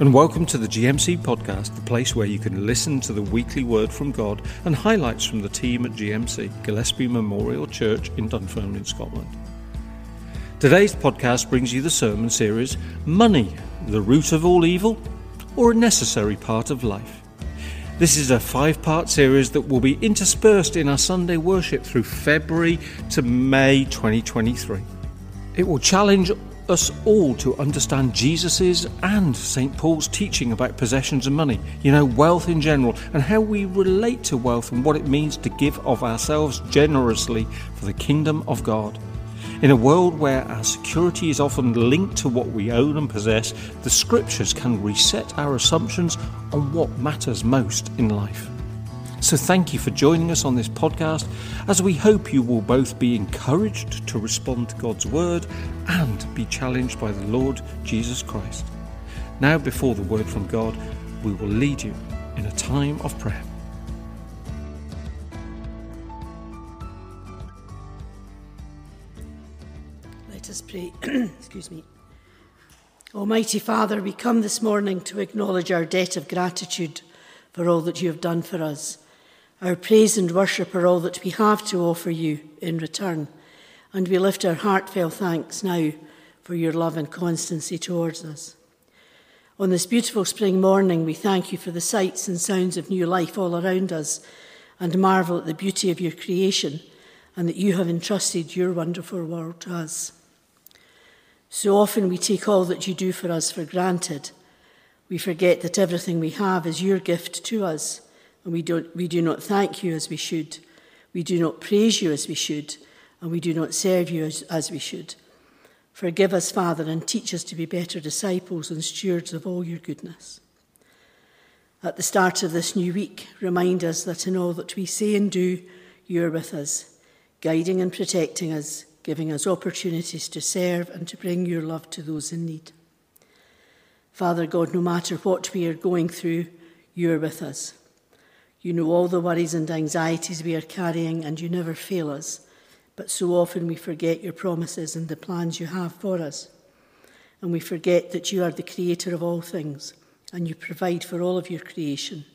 and welcome to the GMC podcast, the place where you can listen to the weekly word from God and highlights from the team at GMC, Gillespie Memorial Church in Dunfermline, Scotland. Today's podcast brings you the sermon series Money, the Root of All Evil, or a Necessary Part of Life. This is a five part series that will be interspersed in our Sunday worship through February to May 2023. It will challenge us all to understand Jesus's and St. Paul's teaching about possessions and money, you know, wealth in general, and how we relate to wealth and what it means to give of ourselves generously for the kingdom of God. In a world where our security is often linked to what we own and possess, the scriptures can reset our assumptions on what matters most in life. So, thank you for joining us on this podcast as we hope you will both be encouraged to respond to God's word and be challenged by the Lord Jesus Christ. Now, before the word from God, we will lead you in a time of prayer. Let us pray. Excuse me. Almighty Father, we come this morning to acknowledge our debt of gratitude for all that you have done for us. Our praise and worship are all that we have to offer you in return, and we lift our heartfelt thanks now for your love and constancy towards us. On this beautiful spring morning, we thank you for the sights and sounds of new life all around us and marvel at the beauty of your creation and that you have entrusted your wonderful world to us. So often we take all that you do for us for granted. We forget that everything we have is your gift to us and we, don't, we do not thank you as we should. We do not praise you as we should, and we do not serve you as, as we should. Forgive us, Father, and teach us to be better disciples and stewards of all your goodness. At the start of this new week, remind us that in all that we say and do, you are with us, guiding and protecting us, giving us opportunities to serve and to bring your love to those in need. Father God, no matter what we are going through, you are with us. You know all the worries and anxieties we are carrying, and you never fail us. But so often we forget your promises and the plans you have for us. And we forget that you are the creator of all things, and you provide for all of your creation.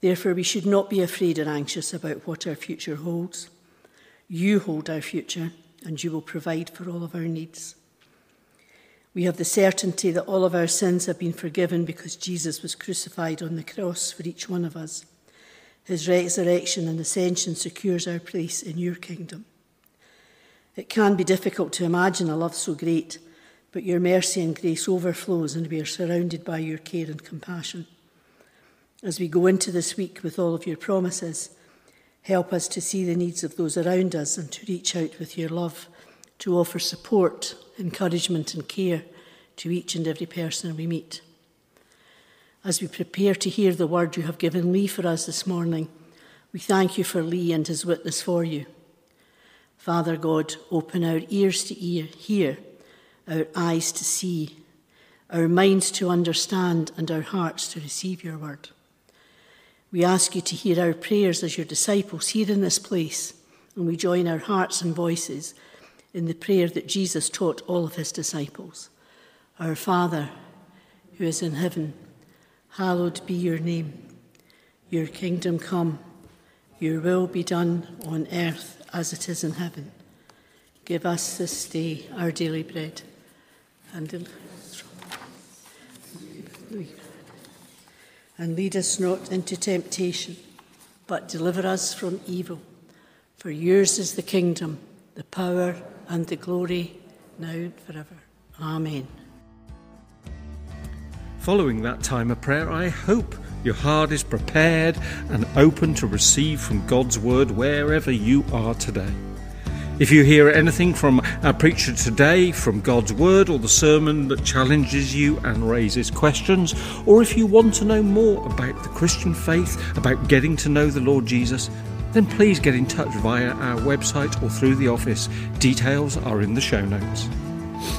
Therefore, we should not be afraid or anxious about what our future holds. You hold our future, and you will provide for all of our needs. We have the certainty that all of our sins have been forgiven because Jesus was crucified on the cross for each one of us. His resurrection and ascension secures our place in your kingdom. It can be difficult to imagine a love so great, but your mercy and grace overflows, and we are surrounded by your care and compassion. As we go into this week with all of your promises, help us to see the needs of those around us and to reach out with your love, to offer support, encouragement, and care to each and every person we meet. As we prepare to hear the word you have given Lee for us this morning, we thank you for Lee and his witness for you. Father God, open our ears to ear, hear, our eyes to see, our minds to understand, and our hearts to receive your word. We ask you to hear our prayers as your disciples here in this place, and we join our hearts and voices in the prayer that Jesus taught all of his disciples. Our Father, who is in heaven, Hallowed be your name. Your kingdom come. Your will be done on earth as it is in heaven. Give us this day our daily bread. And, and lead us not into temptation, but deliver us from evil. For yours is the kingdom, the power, and the glory, now and forever. Amen. Following that time of prayer, I hope your heart is prepared and open to receive from God's Word wherever you are today. If you hear anything from our preacher today, from God's Word, or the sermon that challenges you and raises questions, or if you want to know more about the Christian faith, about getting to know the Lord Jesus, then please get in touch via our website or through the office. Details are in the show notes.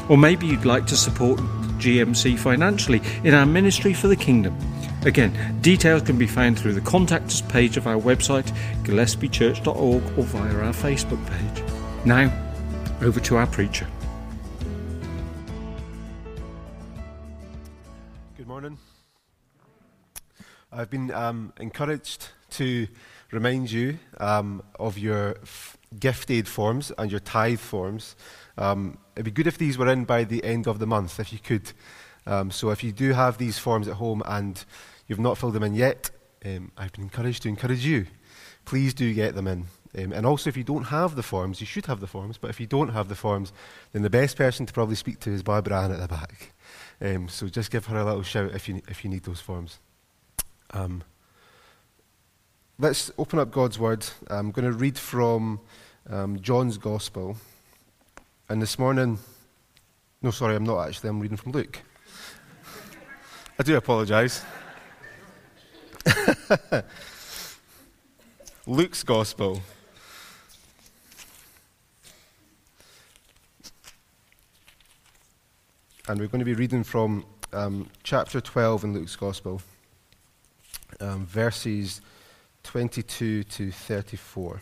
Or maybe you'd like to support GMC financially in our ministry for the kingdom. Again, details can be found through the contact us page of our website, gillespiechurch.org, or via our Facebook page. Now, over to our preacher. Good morning. I've been um, encouraged to remind you um, of your f- gift aid forms and your tithe forms. Um, it'd be good if these were in by the end of the month, if you could. Um, so if you do have these forms at home and you've not filled them in yet, um, I've been encouraged to encourage you. Please do get them in. Um, and also, if you don't have the forms, you should have the forms, but if you don't have the forms, then the best person to probably speak to is Barbara-Anne at the back. Um, so just give her a little shout if you, if you need those forms. Um, let's open up God's Word. I'm going to read from John's Gospel. And this morning, no, sorry, I'm not actually, I'm reading from Luke. I do apologise. Luke's Gospel. And we're going to be reading from um, chapter 12 in Luke's Gospel, um, verses 22 to 34.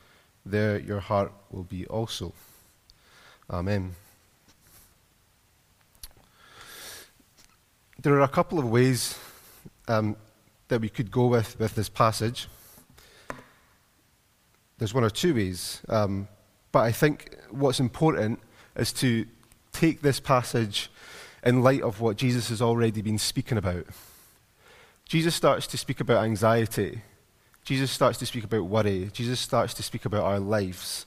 there your heart will be also. Amen. There are a couple of ways um, that we could go with, with this passage. There's one or two ways, um, but I think what's important is to take this passage in light of what Jesus has already been speaking about. Jesus starts to speak about anxiety. Jesus starts to speak about worry. Jesus starts to speak about our lives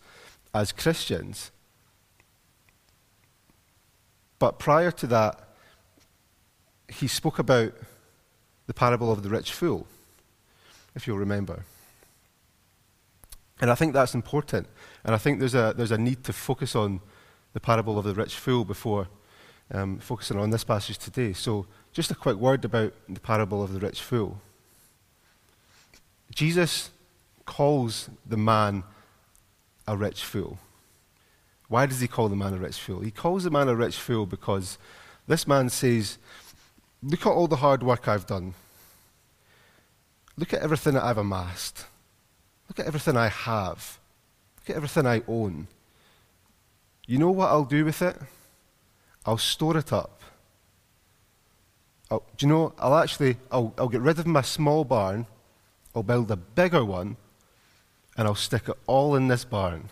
as Christians. But prior to that, he spoke about the parable of the rich fool, if you'll remember. And I think that's important. And I think there's a, there's a need to focus on the parable of the rich fool before um, focusing on this passage today. So, just a quick word about the parable of the rich fool. Jesus calls the man a rich fool. Why does he call the man a rich fool? He calls the man a rich fool because this man says, Look at all the hard work I've done. Look at everything that I've amassed. Look at everything I have. Look at everything I own. You know what I'll do with it? I'll store it up. I'll, do you know, I'll actually, I'll, I'll get rid of my small barn, I'll build a bigger one, and I'll stick it all in this barn.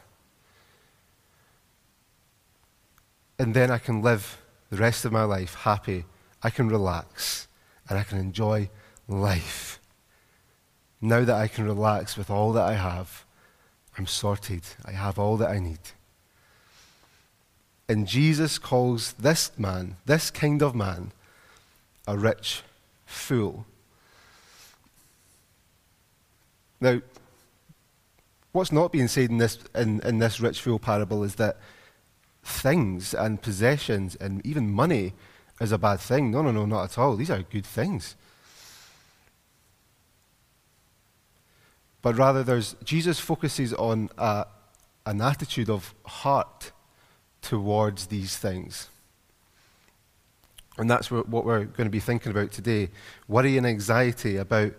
And then I can live the rest of my life happy. I can relax, and I can enjoy life. Now that I can relax with all that I have, I'm sorted. I have all that I need. And Jesus calls this man, this kind of man, a rich fool. Now, what's not being said in this, in, in this rich fool parable is that things and possessions and even money is a bad thing. No, no, no, not at all. These are good things. But rather, there's, Jesus focuses on a, an attitude of heart towards these things. And that's what we're going to be thinking about today. Worry and anxiety about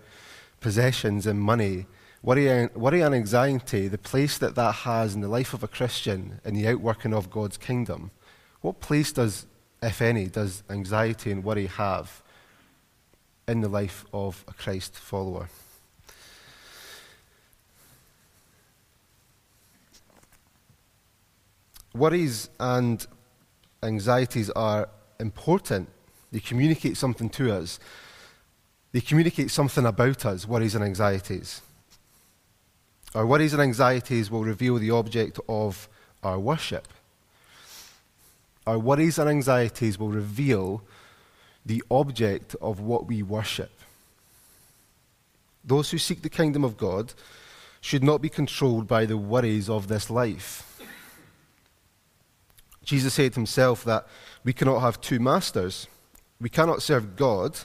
possessions and money. Worry, worry and anxiety, the place that that has in the life of a Christian in the outworking of God's kingdom. What place does, if any, does anxiety and worry have in the life of a Christ follower? Worries and anxieties are important. They communicate something to us. They communicate something about us, worries and anxieties. Our worries and anxieties will reveal the object of our worship. Our worries and anxieties will reveal the object of what we worship. Those who seek the kingdom of God should not be controlled by the worries of this life. Jesus said himself that we cannot have two masters. We cannot serve God.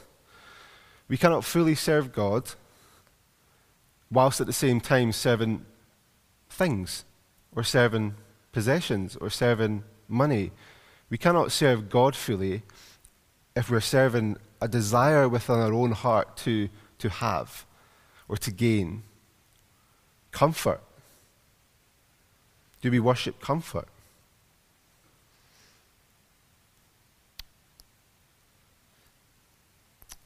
We cannot fully serve God whilst at the same time serving things or serving possessions or serving money. We cannot serve God fully if we're serving a desire within our own heart to, to have or to gain comfort. Do we worship comfort?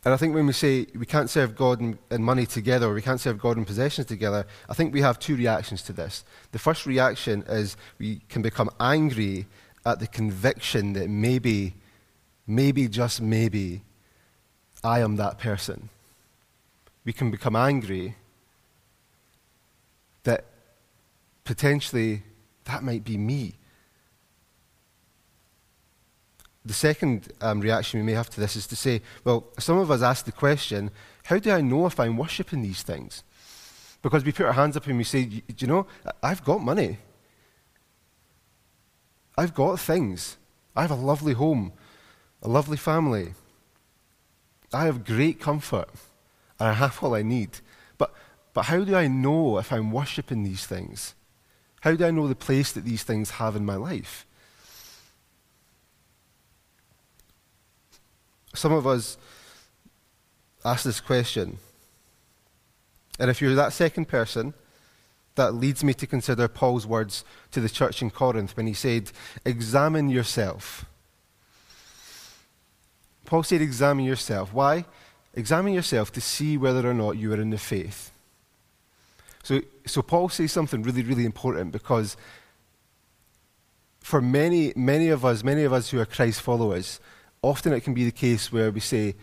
And I think when we say we can't serve God and, money together, or we can't serve God and possessions together, I think we have two reactions to this. The first reaction is we can become angry at the conviction that maybe, maybe, just maybe, I am that person. We can become angry that potentially that might be me. The second um, reaction we may have to this is to say, well, some of us ask the question, how do I know if I'm worshipping these things? Because we put our hands up and we say, do you know, I've got money. I've got things. I have a lovely home, a lovely family. I have great comfort, and I have all I need. But, but how do I know if I'm worshipping these things? How do I know the place that these things have in my life? Some of us ask this question. And if you're that second person, that leads me to consider Paul's words to the church in Corinth when he said, Examine yourself. Paul said, Examine yourself. Why? Examine yourself to see whether or not you are in the faith. So, so Paul says something really, really important because for many, many of us, many of us who are Christ followers, often it can be the case where we say,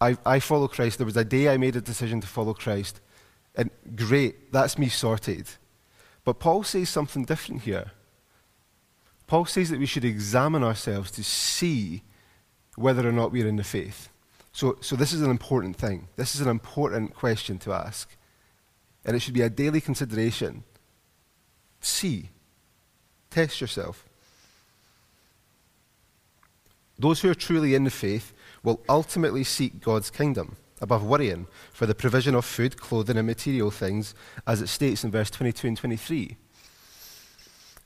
I, I follow Christ. There was a day I made a decision to follow Christ. And great, that's me sorted. But Paul says something different here. Paul says that we should examine ourselves to see whether or not we're in the faith. So, so this is an important thing. This is an important question to ask. And it should be a daily consideration. See. Test yourself. Those who are truly in the faith will ultimately seek God's kingdom above worrying for the provision of food, clothing, and material things, as it states in verse 22 and 23.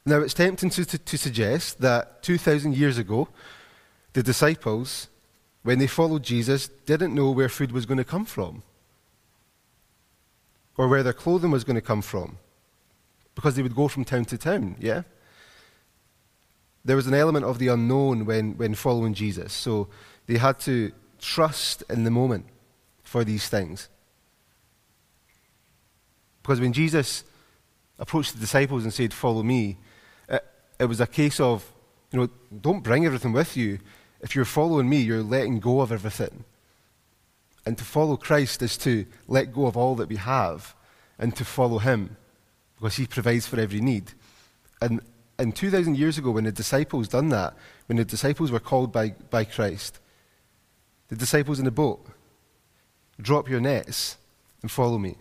Now, it's tempting to, to, to suggest that 2,000 years ago, the disciples, when they followed Jesus, didn't know where food was going to come from or where their clothing was going to come from because they would go from town to town, yeah? There was an element of the unknown when, when following Jesus, so they had to trust in the moment for these things. Because when Jesus approached the disciples and said, Follow me, it, it was a case of, you know, don't bring everything with you. If you're following me, you're letting go of everything. And to follow Christ is to let go of all that we have and to follow Him because He provides for every need. And and 2,000 years ago, when the disciples done that, when the disciples were called by, by Christ, the disciples in the boat, drop your nets and follow me.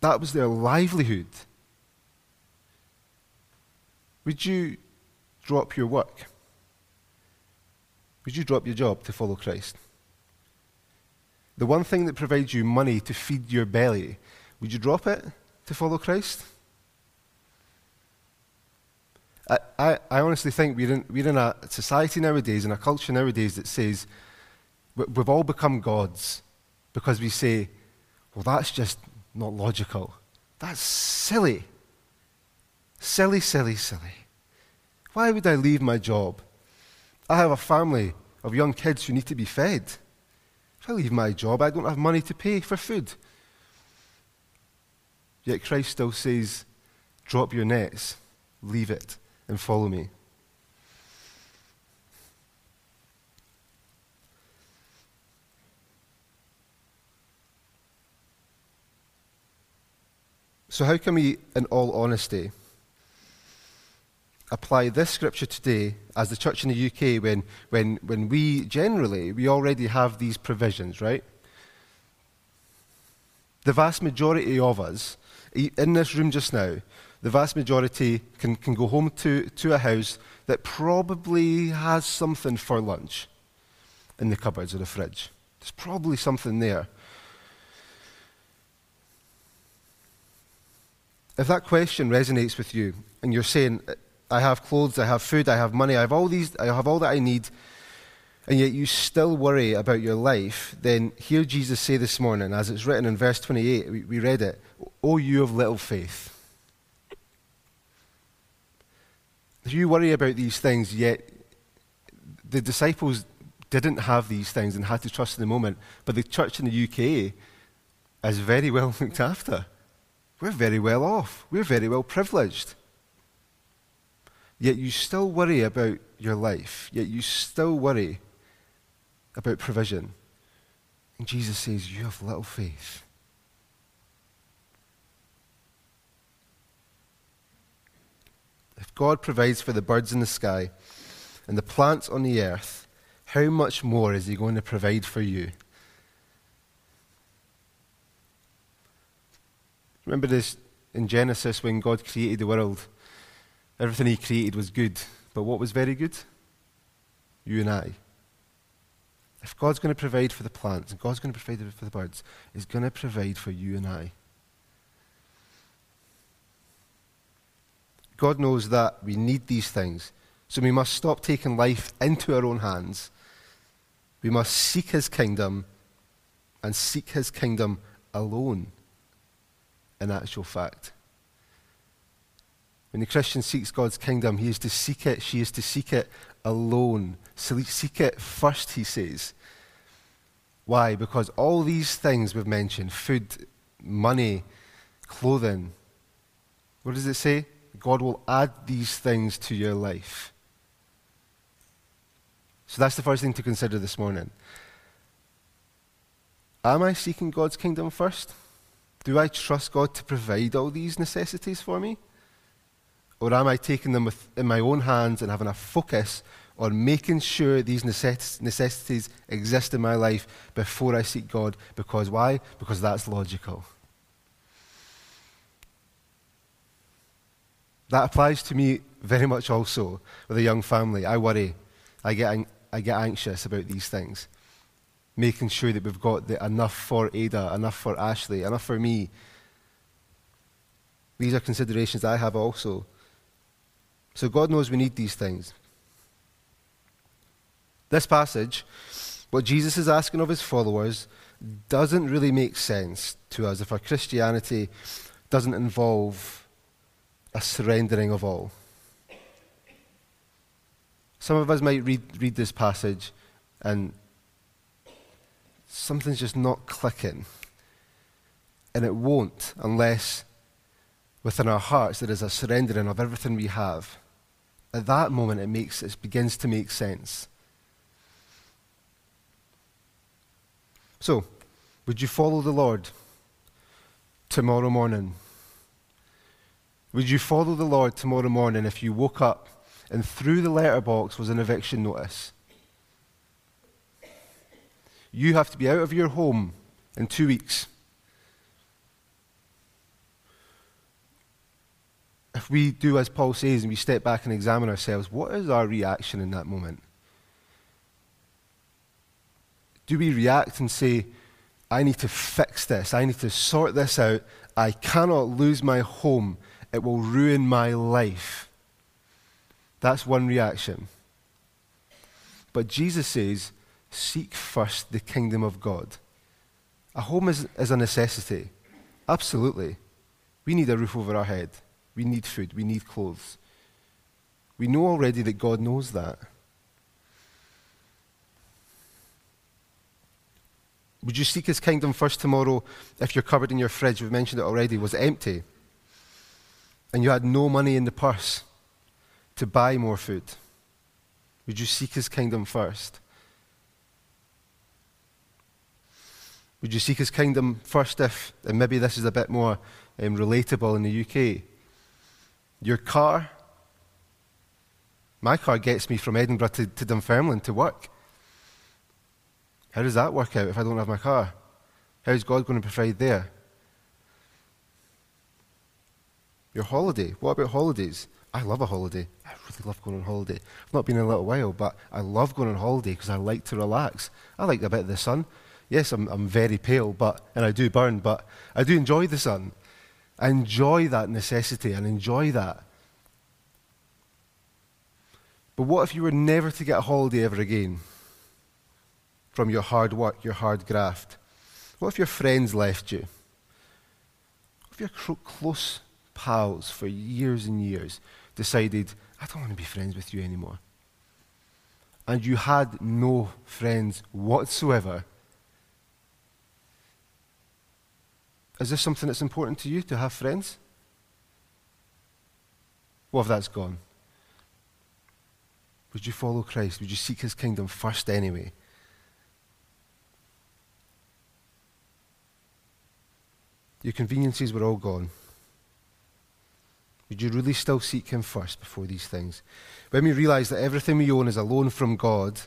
That was their livelihood. Would you drop your work? Would you drop your job to follow Christ? The one thing that provides you money to feed your belly, would you drop it to follow Christ? I, I, I honestly think we're in, we're in a society nowadays, in a culture nowadays that says we've all become gods because we say, well, that's just not logical. That's silly. Silly, silly, silly. Why would I leave my job? I have a family of young kids who need to be fed. If I leave my job, I don't have money to pay for food. Yet Christ still says, drop your nets, leave it, and follow me. So, how can we, in all honesty, apply this scripture today as the church in the UK when, when, when we generally, we already have these provisions, right? The vast majority of us in this room just now, the vast majority can, can go home to, to a house that probably has something for lunch in the cupboards or the fridge. There's probably something there. If that question resonates with you and you're saying, I have clothes, I have food, I have money, I have all these, I have all that I need, and yet you still worry about your life, then hear Jesus say this morning, as it's written in verse 28, we, we read it, O you of little faith. If you worry about these things, yet the disciples didn't have these things and had to trust in the moment, but the church in the UK is very well looked after. We're very well off. We're very well privileged. Yet you still worry about your life. Yet you still worry about provision. And Jesus says, You have little faith. If God provides for the birds in the sky and the plants on the earth, how much more is He going to provide for you? Remember this in Genesis when God created the world? Everything He created was good. But what was very good? You and I. If God's going to provide for the plants and God's going to provide for the birds, He's going to provide for you and I. God knows that we need these things. So we must stop taking life into our own hands. We must seek His kingdom and seek His kingdom alone, in actual fact. When the Christian seeks God's kingdom, he is to seek it, she is to seek it alone. Seek it first, he says. Why? Because all these things we've mentioned food, money, clothing what does it say? God will add these things to your life. So that's the first thing to consider this morning. Am I seeking God's kingdom first? Do I trust God to provide all these necessities for me? Or am I taking them with, in my own hands and having a focus on making sure these necess- necessities exist in my life before I seek God? Because why? Because that's logical. That applies to me very much also with a young family. I worry. I get, I get anxious about these things. Making sure that we've got the, enough for Ada, enough for Ashley, enough for me. These are considerations I have also. So God knows we need these things. This passage, what Jesus is asking of his followers, doesn't really make sense to us if our Christianity doesn't involve a surrendering of all. Some of us might read, read this passage and something's just not clicking. And it won't unless within our hearts there is a surrendering of everything we have at that moment it makes it begins to make sense. So, would you follow the Lord tomorrow morning? Would you follow the Lord tomorrow morning if you woke up and through the letterbox was an eviction notice? You have to be out of your home in two weeks. If we do as Paul says and we step back and examine ourselves, what is our reaction in that moment? Do we react and say, I need to fix this, I need to sort this out, I cannot lose my home, it will ruin my life? That's one reaction. But Jesus says, seek first the kingdom of God. A home is, is a necessity. Absolutely. We need a roof over our head. We need food. We need clothes. We know already that God knows that. Would you seek his kingdom first tomorrow if your cupboard in your fridge, we've mentioned it already, was empty and you had no money in the purse to buy more food? Would you seek his kingdom first? Would you seek his kingdom first if, and maybe this is a bit more um, relatable in the UK, your car, my car gets me from Edinburgh to, to Dunfermline to work. How does that work out if I don't have my car? How's God going to provide there? Your holiday. What about holidays? I love a holiday. I really love going on holiday. I've not been in a little while, but I love going on holiday because I like to relax. I like a bit of the sun. Yes, I'm, I'm very pale, but and I do burn, but I do enjoy the sun. I enjoy that necessity and enjoy that. But what if you were never to get a holiday ever again? from your hard work, your hard graft? What if your friends left you? What if your close pals for years and years decided, I don't want to be friends with you anymore? And you had no friends whatsoever. Is this something that's important to you to have friends? What if that's gone? Would you follow Christ? Would you seek his kingdom first anyway? Your conveniences were all gone. Would you really still seek Him first before these things? When we realize that everything we own is a loan from God,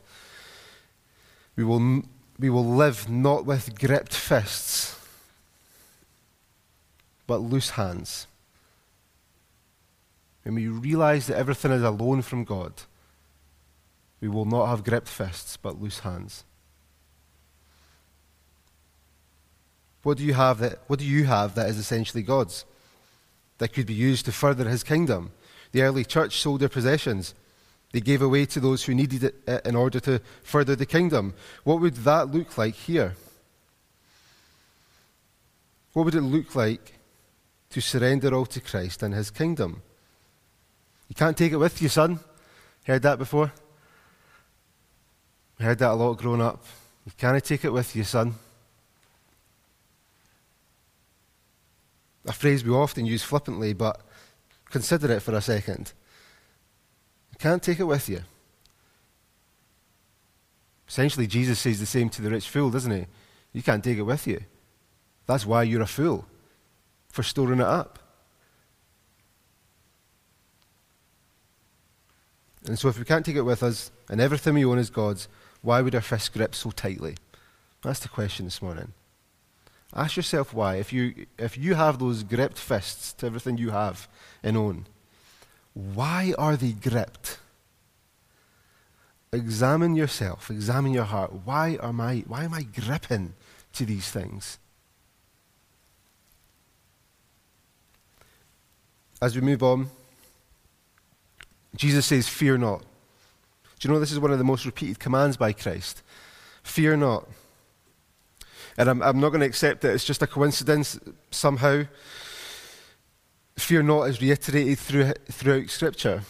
we will, we will live not with gripped fists, but loose hands. When we realize that everything is a loan from God, we will not have gripped fists, but loose hands. What do you have that, what do you have that is essentially God's? That could be used to further his kingdom. The early church sold their possessions. They gave away to those who needed it uh, in order to further the kingdom. What would that look like here? What would it look like to surrender all to Christ and his kingdom? You can't take it with you, son. Heard that before? Heard that a lot growing up. You can't take it with you, son. A phrase we often use flippantly, but consider it for a second. You can't take it with you. Essentially, Jesus says the same to the rich fool, doesn't he? You can't take it with you. That's why you're a fool, for storing it up. And so, if we can't take it with us and everything we own is God's, why would our fist grip so tightly? That's the question this morning. Ask yourself why. If you, if you have those gripped fists to everything you have and own, why are they gripped? Examine yourself, examine your heart. Why am I, why am I gripping to these things? As we move on, Jesus says, Fear not. Do you know this is one of the most repeated commands by Christ? Fear not. And I'm, I'm not going to accept that it's just a coincidence somehow. Fear not is reiterated through, throughout Scripture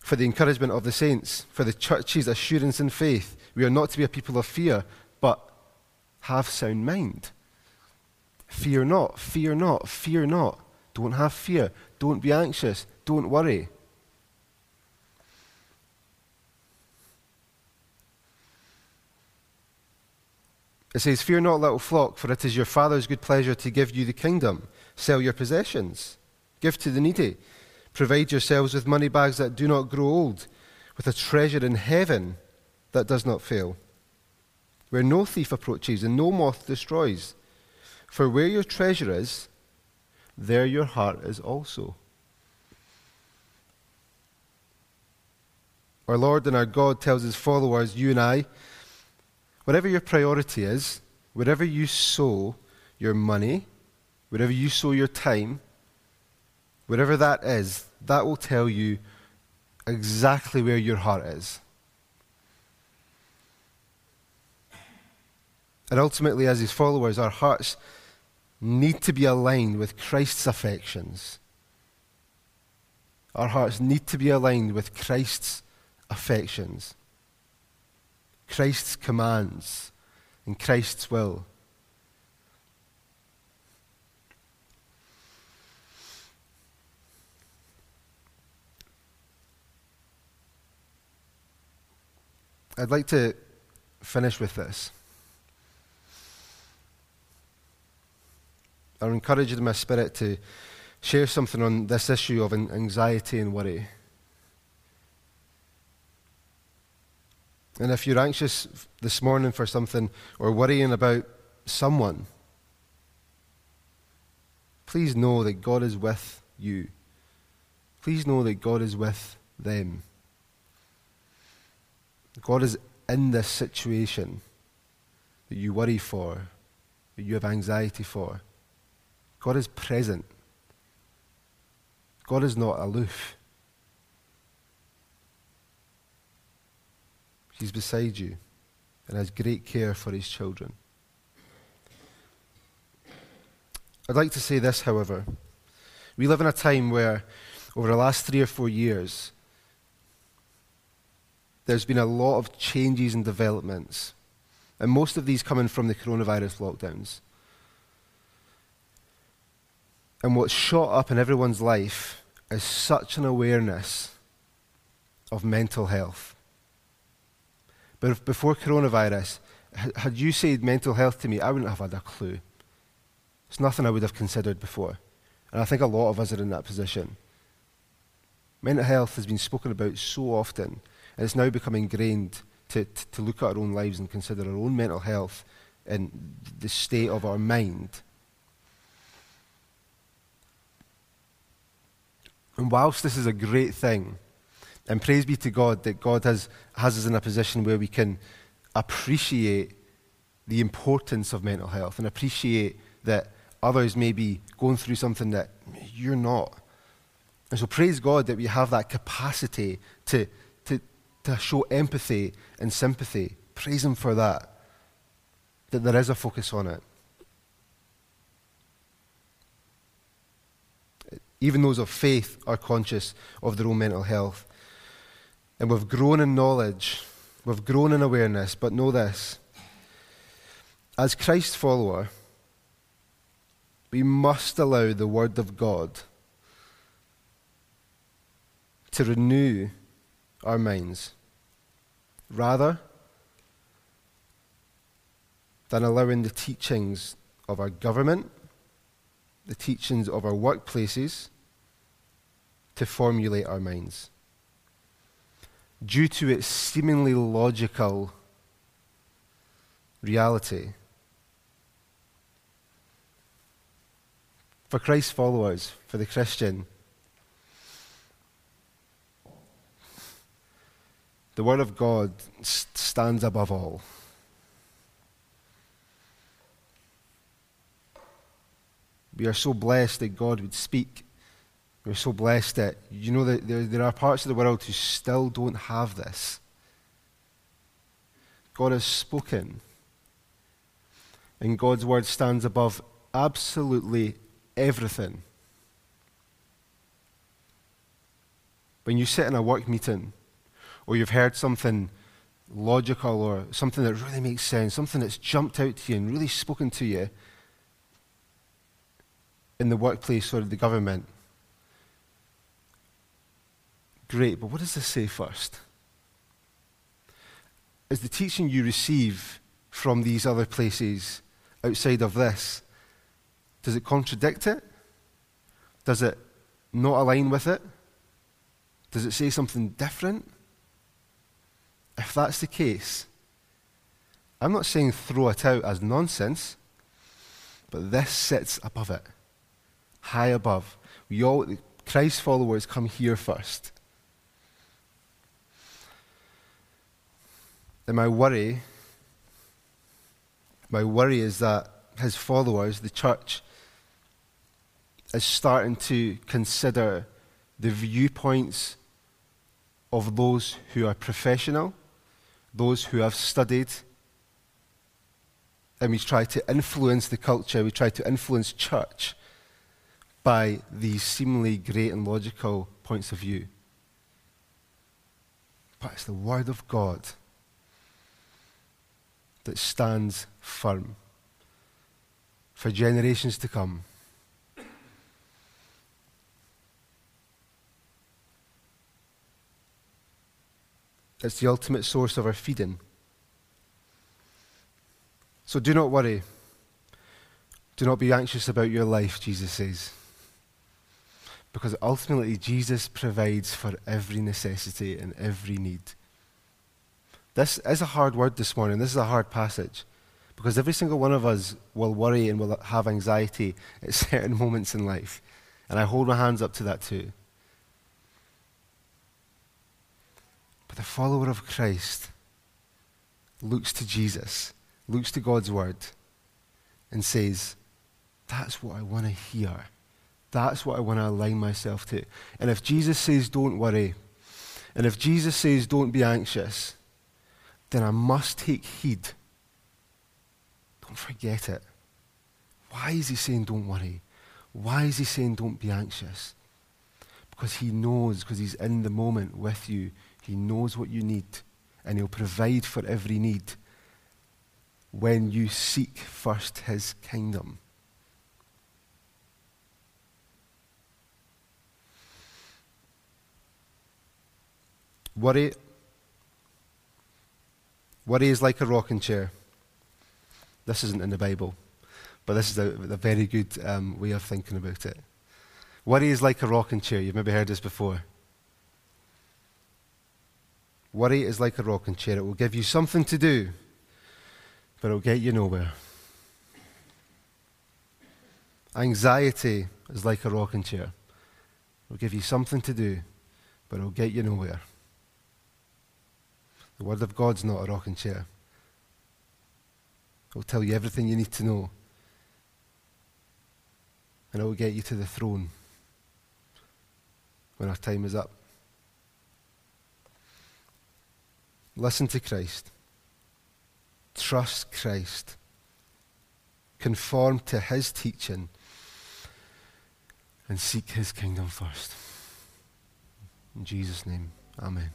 for the encouragement of the saints, for the church's assurance in faith. We are not to be a people of fear, but have sound mind. Fear not, fear not, fear not. Don't have fear. Don't be anxious. Don't worry. It says, Fear not, little flock, for it is your Father's good pleasure to give you the kingdom. Sell your possessions. Give to the needy. Provide yourselves with money bags that do not grow old, with a treasure in heaven that does not fail, where no thief approaches and no moth destroys. For where your treasure is, there your heart is also. Our Lord and our God tells his followers, you and I, whatever your priority is, wherever you sow your money, wherever you sow your time, whatever that is, that will tell you exactly where your heart is. And ultimately, as his followers, our hearts need to be aligned with Christ's affections. Our hearts need to be aligned with Christ's affections, Christ's commands, and Christ's will. I'd like to finish with this. I'm encouraged in my spirit to share something on this issue of anxiety and worry. And if you're anxious this morning for something or worrying about someone, please know that God is with you. Please know that God is with them. God is in this situation that you worry for, that you have anxiety for. God is present. God is not aloof. He's beside you and has great care for his children. I'd like to say this, however. We live in a time where, over the last three or four years, there's been a lot of changes and developments, and most of these coming from the coronavirus lockdowns. And what's shot up in everyone's life is such an awareness of mental health. But before coronavirus, had you said mental health to me, I wouldn't have had a clue. It's nothing I would have considered before. And I think a lot of us are in that position. Mental health has been spoken about so often and it's now become ingrained to, to, to look at our own lives and consider our own mental health and the state of our mind. And whilst this is a great thing, and praise be to God that God has, has us in a position where we can appreciate the importance of mental health and appreciate that others may be going through something that you're not. And so praise God that we have that capacity to, to to show empathy and sympathy. Praise Him for that, that there is a focus on it. Even those of faith are conscious of their own mental health. And we've grown in knowledge, we've grown in awareness, but know this. As Christ's follower, we must allow the Word of God to renew our minds. Rather than allowing the teachings of our government, the teachings of our workplaces, to formulate our minds. Due to its seemingly logical reality. For Christ's followers, for the Christian, The Word of God stands above all. We are so blessed that God would speak. We're so blessed that, you know, that there, there are parts of the world who still don't have this. God has spoken. And God's word stands above absolutely everything. When you sit in a work meeting or you've heard something logical or something that really makes sense, something that's jumped out to you and really spoken to you in the workplace or the government. Great, but what does this say first? Is the teaching you receive from these other places outside of this, does it contradict it? Does it not align with it? Does it say something different? If that's the case, I'm not saying throw it out as nonsense, but this sits above it, high above. We all, Christ followers, come here first. And my worry, my worry is that his followers, the church, is starting to consider the viewpoints of those who are professional, those who have studied, and we try to influence the culture, we try to influence church by these seemingly great and logical points of view. But it's the Word of God that stands firm for generations to come. It's the ultimate source of our feeding. So do not worry. Do not be anxious about your life, Jesus says. Because ultimately, Jesus provides for every necessity and every need. This is a hard word this morning. This is a hard passage. Because every single one of us will worry and will have anxiety at certain moments in life. And I hold my hands up to that too. But the follower of Christ looks to Jesus, looks to God's word, and says, That's what I want to hear. That's what I want to align myself to. And if Jesus says, Don't worry, and if Jesus says, Don't be anxious, then I must take heed. Don't forget it. Why is he saying, Don't worry? Why is he saying, Don't be anxious? Because he knows, because he's in the moment with you. He knows what you need, and He'll provide for every need when you seek first His kingdom. Worry, worry is like a rocking chair. This isn't in the Bible, but this is a, a very good um, way of thinking about it. Worry is like a rocking chair. You've maybe heard this before. Worry is like a rocking chair. It will give you something to do, but it will get you nowhere. Anxiety is like a rocking chair. It will give you something to do, but it will get you nowhere. The Word of God's not a rocking chair. It will tell you everything you need to know, and it will get you to the throne when our time is up. Listen to Christ. Trust Christ. Conform to his teaching and seek his kingdom first. In Jesus' name, Amen.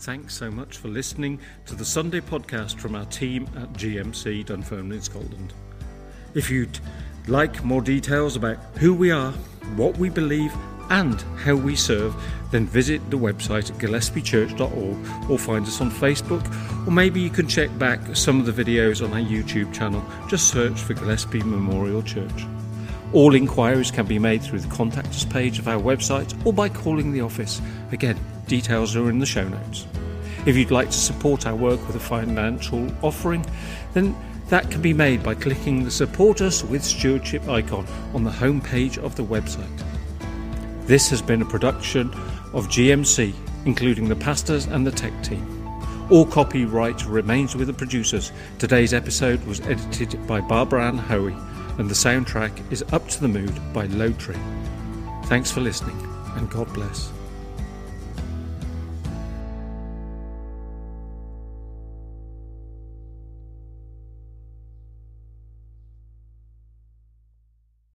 Thanks so much for listening to the Sunday podcast from our team at GMC Dunfermline Scotland. If you'd like more details about who we are, what we believe, and how we serve, then visit the website at gillespiechurch.org or find us on Facebook, or maybe you can check back some of the videos on our YouTube channel. Just search for Gillespie Memorial Church. All inquiries can be made through the contact us page of our website or by calling the office. Again, details are in the show notes. If you'd like to support our work with a financial offering, then that can be made by clicking the Support Us with Stewardship icon on the homepage of the website. This has been a production of GMC, including the pastors and the tech team. All copyright remains with the producers. Today's episode was edited by Barbara-Anne Hoey, and the soundtrack is Up to the Mood by Low Tree. Thanks for listening, and God bless.